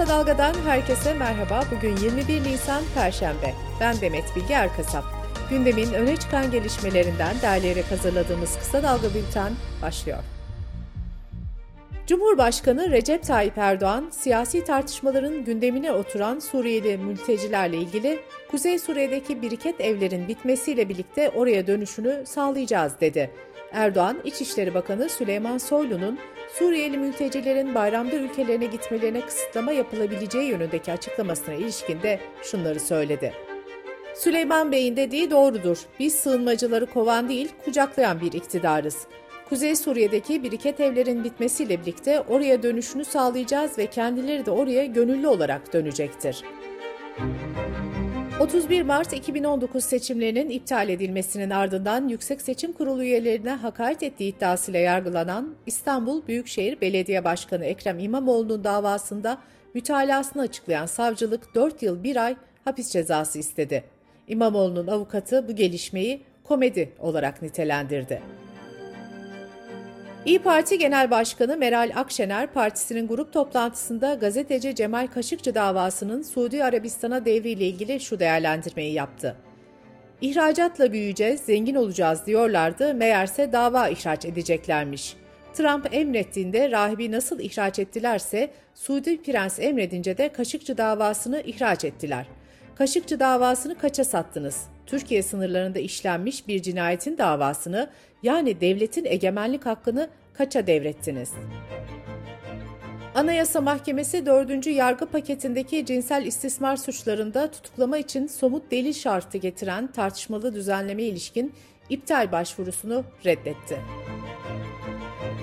Kısa Dalga'dan herkese merhaba. Bugün 21 Nisan Perşembe. Ben Demet Bilge Erkasap. Gündemin öne çıkan gelişmelerinden derleyerek hazırladığımız Kısa Dalga Bülten başlıyor. Cumhurbaşkanı Recep Tayyip Erdoğan, siyasi tartışmaların gündemine oturan Suriyeli mültecilerle ilgili Kuzey Suriye'deki biriket evlerin bitmesiyle birlikte oraya dönüşünü sağlayacağız dedi. Erdoğan, İçişleri Bakanı Süleyman Soylu'nun Suriyeli mültecilerin bayramda ülkelerine gitmelerine kısıtlama yapılabileceği yönündeki açıklamasına ilişkin de şunları söyledi. Süleyman Bey'in dediği doğrudur. Biz sığınmacıları kovan değil, kucaklayan bir iktidarız. Kuzey Suriye'deki biriket evlerin bitmesiyle birlikte oraya dönüşünü sağlayacağız ve kendileri de oraya gönüllü olarak dönecektir. 31 Mart 2019 seçimlerinin iptal edilmesinin ardından Yüksek Seçim Kurulu üyelerine hakaret ettiği iddiasıyla yargılanan İstanbul Büyükşehir Belediye Başkanı Ekrem İmamoğlu'nun davasında mütalasını açıklayan savcılık 4 yıl 1 ay hapis cezası istedi. İmamoğlu'nun avukatı bu gelişmeyi komedi olarak nitelendirdi. İyi Parti Genel Başkanı Meral Akşener, partisinin grup toplantısında gazeteci Cemal Kaşıkçı davasının Suudi Arabistan'a devriyle ilgili şu değerlendirmeyi yaptı. İhracatla büyüyeceğiz, zengin olacağız diyorlardı, meğerse dava ihraç edeceklermiş. Trump emrettiğinde rahibi nasıl ihraç ettilerse, Suudi Prens emredince de Kaşıkçı davasını ihraç ettiler. Kaşıkçı davasını kaça sattınız? Türkiye sınırlarında işlenmiş bir cinayetin davasını yani devletin egemenlik hakkını kaça devrettiniz? Anayasa Mahkemesi 4. yargı paketindeki cinsel istismar suçlarında tutuklama için somut delil şartı getiren tartışmalı düzenleme ilişkin iptal başvurusunu reddetti.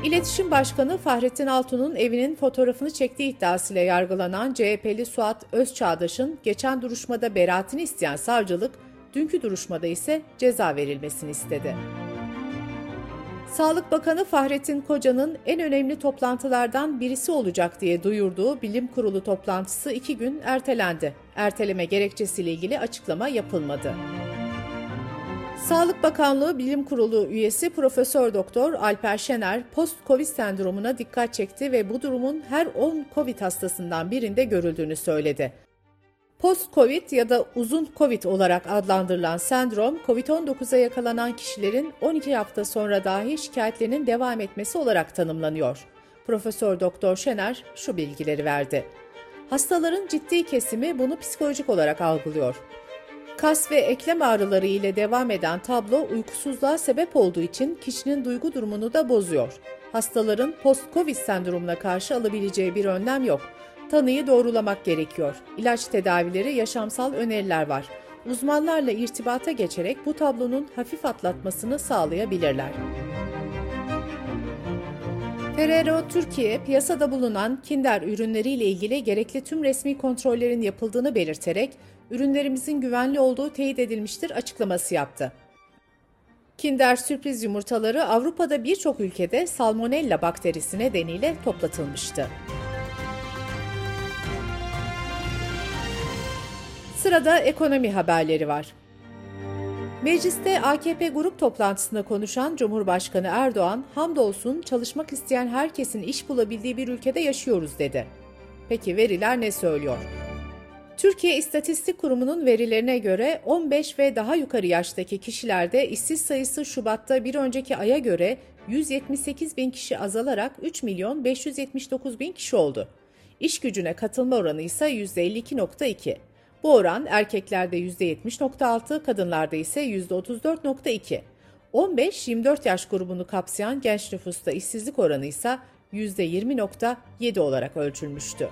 İletişim Başkanı Fahrettin Altun'un evinin fotoğrafını çektiği iddiasıyla yargılanan CHP'li Suat Özçağdaş'ın geçen duruşmada beraatini isteyen savcılık, dünkü duruşmada ise ceza verilmesini istedi. Sağlık Bakanı Fahrettin Koca'nın en önemli toplantılardan birisi olacak diye duyurduğu bilim kurulu toplantısı iki gün ertelendi. Erteleme gerekçesiyle ilgili açıklama yapılmadı. Sağlık Bakanlığı Bilim Kurulu üyesi Profesör Doktor Alper Şener post-Covid sendromuna dikkat çekti ve bu durumun her 10 Covid hastasından birinde görüldüğünü söyledi. Post-Covid ya da uzun Covid olarak adlandırılan sendrom, Covid-19'a yakalanan kişilerin 12 hafta sonra dahi şikayetlerinin devam etmesi olarak tanımlanıyor. Profesör Doktor Şener şu bilgileri verdi. Hastaların ciddi kesimi bunu psikolojik olarak algılıyor. Kas ve eklem ağrıları ile devam eden tablo uykusuzluğa sebep olduğu için kişinin duygu durumunu da bozuyor. Hastaların post-Covid sendromuna karşı alabileceği bir önlem yok. Tanıyı doğrulamak gerekiyor. İlaç tedavileri, yaşamsal öneriler var. Uzmanlarla irtibata geçerek bu tablonun hafif atlatmasını sağlayabilirler. Ferrero Türkiye, piyasada bulunan Kinder ürünleriyle ilgili gerekli tüm resmi kontrollerin yapıldığını belirterek, ürünlerimizin güvenli olduğu teyit edilmiştir açıklaması yaptı. Kinder sürpriz yumurtaları Avrupa'da birçok ülkede salmonella bakterisi nedeniyle toplatılmıştı. Sırada ekonomi haberleri var. Mecliste AKP grup toplantısında konuşan Cumhurbaşkanı Erdoğan, hamdolsun çalışmak isteyen herkesin iş bulabildiği bir ülkede yaşıyoruz dedi. Peki veriler ne söylüyor? Türkiye İstatistik Kurumu'nun verilerine göre 15 ve daha yukarı yaştaki kişilerde işsiz sayısı Şubat'ta bir önceki aya göre 178 bin kişi azalarak 3 milyon 579 bin kişi oldu. İş gücüne katılma oranı ise %52.2. Bu oran erkeklerde %70.6, kadınlarda ise %34.2. 15-24 yaş grubunu kapsayan genç nüfusta işsizlik oranı ise %20.7 olarak ölçülmüştü.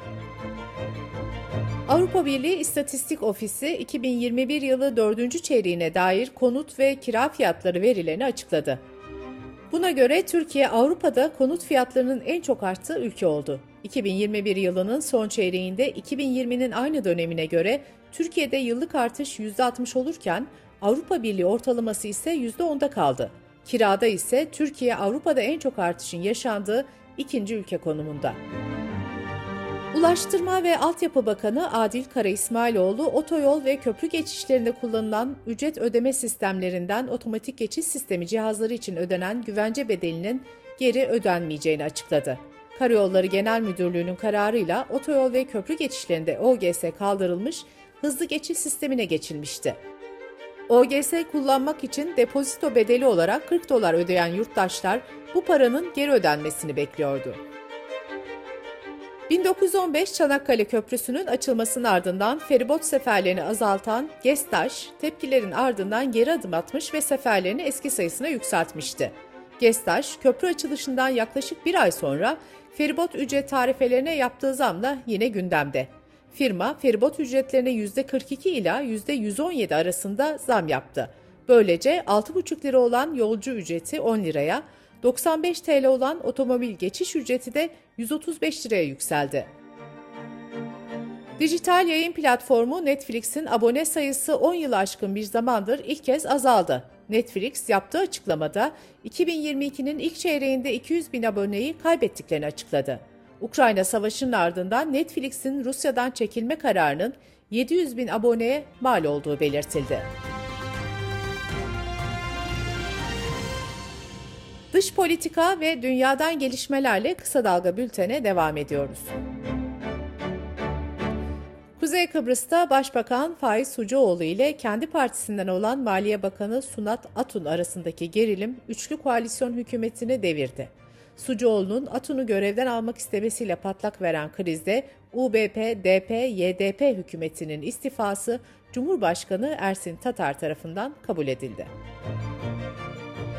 Avrupa Birliği İstatistik Ofisi 2021 yılı 4. çeyreğine dair konut ve kira fiyatları verilerini açıkladı. Buna göre Türkiye Avrupa'da konut fiyatlarının en çok arttığı ülke oldu. 2021 yılının son çeyreğinde 2020'nin aynı dönemine göre Türkiye'de yıllık artış %60 olurken Avrupa Birliği ortalaması ise %10'da kaldı. Kirada ise Türkiye Avrupa'da en çok artışın yaşandığı ikinci ülke konumunda. Ulaştırma ve Altyapı Bakanı Adil Kara İsmailoğlu, otoyol ve köprü geçişlerinde kullanılan ücret ödeme sistemlerinden otomatik geçiş sistemi cihazları için ödenen güvence bedelinin geri ödenmeyeceğini açıkladı. Karayolları Genel Müdürlüğü'nün kararıyla otoyol ve köprü geçişlerinde OGS kaldırılmış, hızlı geçiş sistemine geçilmişti. OGS kullanmak için depozito bedeli olarak 40 dolar ödeyen yurttaşlar bu paranın geri ödenmesini bekliyordu. 1915 Çanakkale Köprüsü'nün açılmasının ardından feribot seferlerini azaltan Gestaş, tepkilerin ardından geri adım atmış ve seferlerini eski sayısına yükseltmişti. Gestaş, köprü açılışından yaklaşık bir ay sonra feribot ücret tarifelerine yaptığı zamla yine gündemde. Firma, feribot ücretlerine %42 ila %117 arasında zam yaptı. Böylece 6,5 lira olan yolcu ücreti 10 liraya, 95 TL olan otomobil geçiş ücreti de 135 liraya yükseldi. Dijital yayın platformu Netflix'in abone sayısı 10 yıl aşkın bir zamandır ilk kez azaldı. Netflix yaptığı açıklamada 2022'nin ilk çeyreğinde 200 bin aboneyi kaybettiklerini açıkladı. Ukrayna Savaşı'nın ardından Netflix'in Rusya'dan çekilme kararının 700 bin aboneye mal olduğu belirtildi. Dış politika ve dünyadan gelişmelerle kısa dalga bültene devam ediyoruz. Kuzey Kıbrıs'ta Başbakan Faiz Sucuoğlu ile kendi partisinden olan Maliye Bakanı Sunat Atun arasındaki gerilim üçlü koalisyon hükümetini devirdi. Sucuoğlu'nun Atun'u görevden almak istemesiyle patlak veren krizde UBP, DP, YDP hükümetinin istifası Cumhurbaşkanı Ersin Tatar tarafından kabul edildi.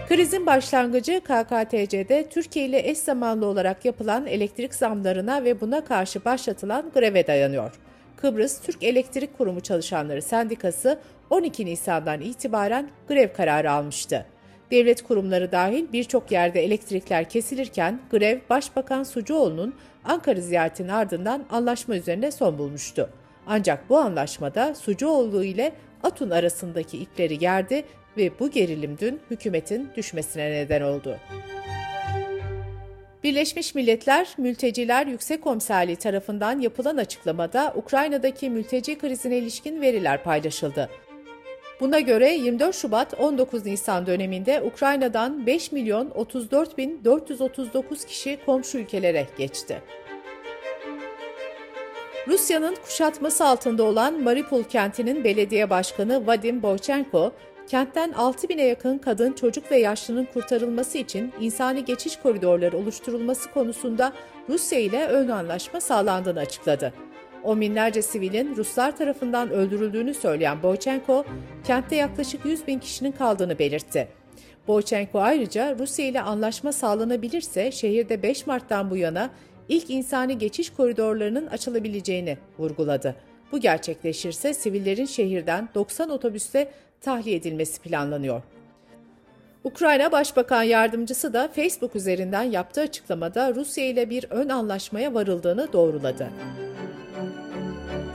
Krizin başlangıcı KKTC'de Türkiye ile eş zamanlı olarak yapılan elektrik zamlarına ve buna karşı başlatılan greve dayanıyor. Kıbrıs Türk Elektrik Kurumu Çalışanları Sendikası 12 Nisan'dan itibaren grev kararı almıştı. Devlet kurumları dahil birçok yerde elektrikler kesilirken grev Başbakan Sucuoğlu'nun Ankara ziyaretinin ardından anlaşma üzerine son bulmuştu. Ancak bu anlaşmada Sucuoğlu ile Atun arasındaki ipleri gerdi ve bu gerilim dün hükümetin düşmesine neden oldu. Birleşmiş Milletler Mülteciler Yüksek Komiserliği tarafından yapılan açıklamada Ukrayna'daki mülteci krizine ilişkin veriler paylaşıldı. Buna göre 24 Şubat 19 Nisan döneminde Ukrayna'dan 5 milyon 34 bin 439 kişi komşu ülkelere geçti. Rusya'nın kuşatması altında olan Mariupol kentinin belediye başkanı Vadim Boychenko, kentten 6 bine yakın kadın, çocuk ve yaşlının kurtarılması için insani geçiş koridorları oluşturulması konusunda Rusya ile ön anlaşma sağlandığını açıkladı. On binlerce sivilin Ruslar tarafından öldürüldüğünü söyleyen Boychenko, kentte yaklaşık 100 bin kişinin kaldığını belirtti. Boychenko ayrıca Rusya ile anlaşma sağlanabilirse şehirde 5 Mart'tan bu yana ilk insani geçiş koridorlarının açılabileceğini vurguladı. Bu gerçekleşirse sivillerin şehirden 90 otobüste tahliye edilmesi planlanıyor. Ukrayna Başbakan Yardımcısı da Facebook üzerinden yaptığı açıklamada Rusya ile bir ön anlaşmaya varıldığını doğruladı.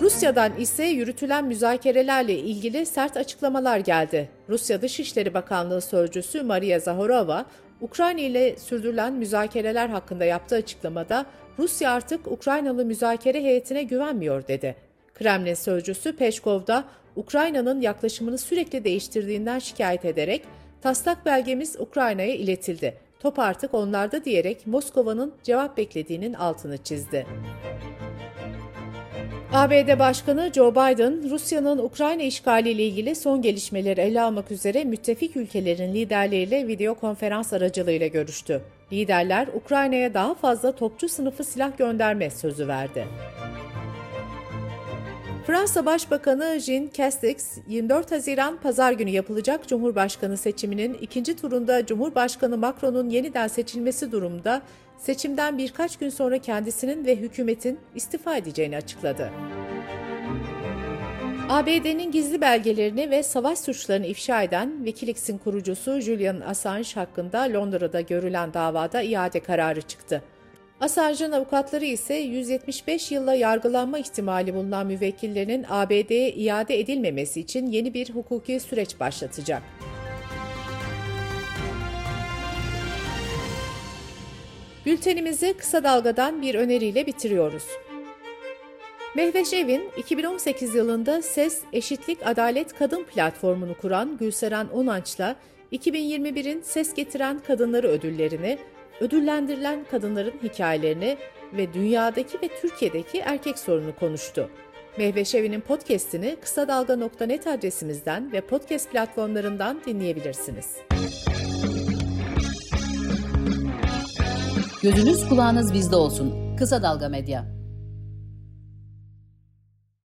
Rusya'dan ise yürütülen müzakerelerle ilgili sert açıklamalar geldi. Rusya Dışişleri Bakanlığı Sözcüsü Maria Zahorova, Ukrayna ile sürdürülen müzakereler hakkında yaptığı açıklamada Rusya artık Ukraynalı müzakere heyetine güvenmiyor dedi. Kremlin sözcüsü Peşkov da Ukrayna'nın yaklaşımını sürekli değiştirdiğinden şikayet ederek taslak belgemiz Ukrayna'ya iletildi. Top artık onlarda diyerek Moskova'nın cevap beklediğinin altını çizdi. ABD Başkanı Joe Biden, Rusya'nın Ukrayna işgaliyle ilgili son gelişmeleri ele almak üzere müttefik ülkelerin liderleriyle video konferans aracılığıyla görüştü. Liderler Ukrayna'ya daha fazla topçu sınıfı silah gönderme sözü verdi. Fransa Başbakanı Jean Castex, 24 Haziran Pazar günü yapılacak Cumhurbaşkanı seçiminin ikinci turunda Cumhurbaşkanı Macron'un yeniden seçilmesi durumunda seçimden birkaç gün sonra kendisinin ve hükümetin istifa edeceğini açıkladı. ABD'nin gizli belgelerini ve savaş suçlarını ifşa eden Wikileaks'in kurucusu Julian Assange hakkında Londra'da görülen davada iade kararı çıktı. Assange'ın avukatları ise 175 yılla yargılanma ihtimali bulunan müvekkillerinin ABD'ye iade edilmemesi için yeni bir hukuki süreç başlatacak. Bültenimizi kısa dalgadan bir öneriyle bitiriyoruz. Mehveş Evin 2018 yılında Ses, Eşitlik, Adalet Kadın platformunu kuran Gülseren Onanç'la 2021'in Ses Getiren Kadınları ödüllerini ödüllendirilen kadınların hikayelerini ve dünyadaki ve Türkiye'deki erkek sorunu konuştu. Mehveş Evi'nin podcast'ini kısa dalga.net adresimizden ve podcast platformlarından dinleyebilirsiniz. Gözünüz kulağınız bizde olsun. Kısa Dalga Medya.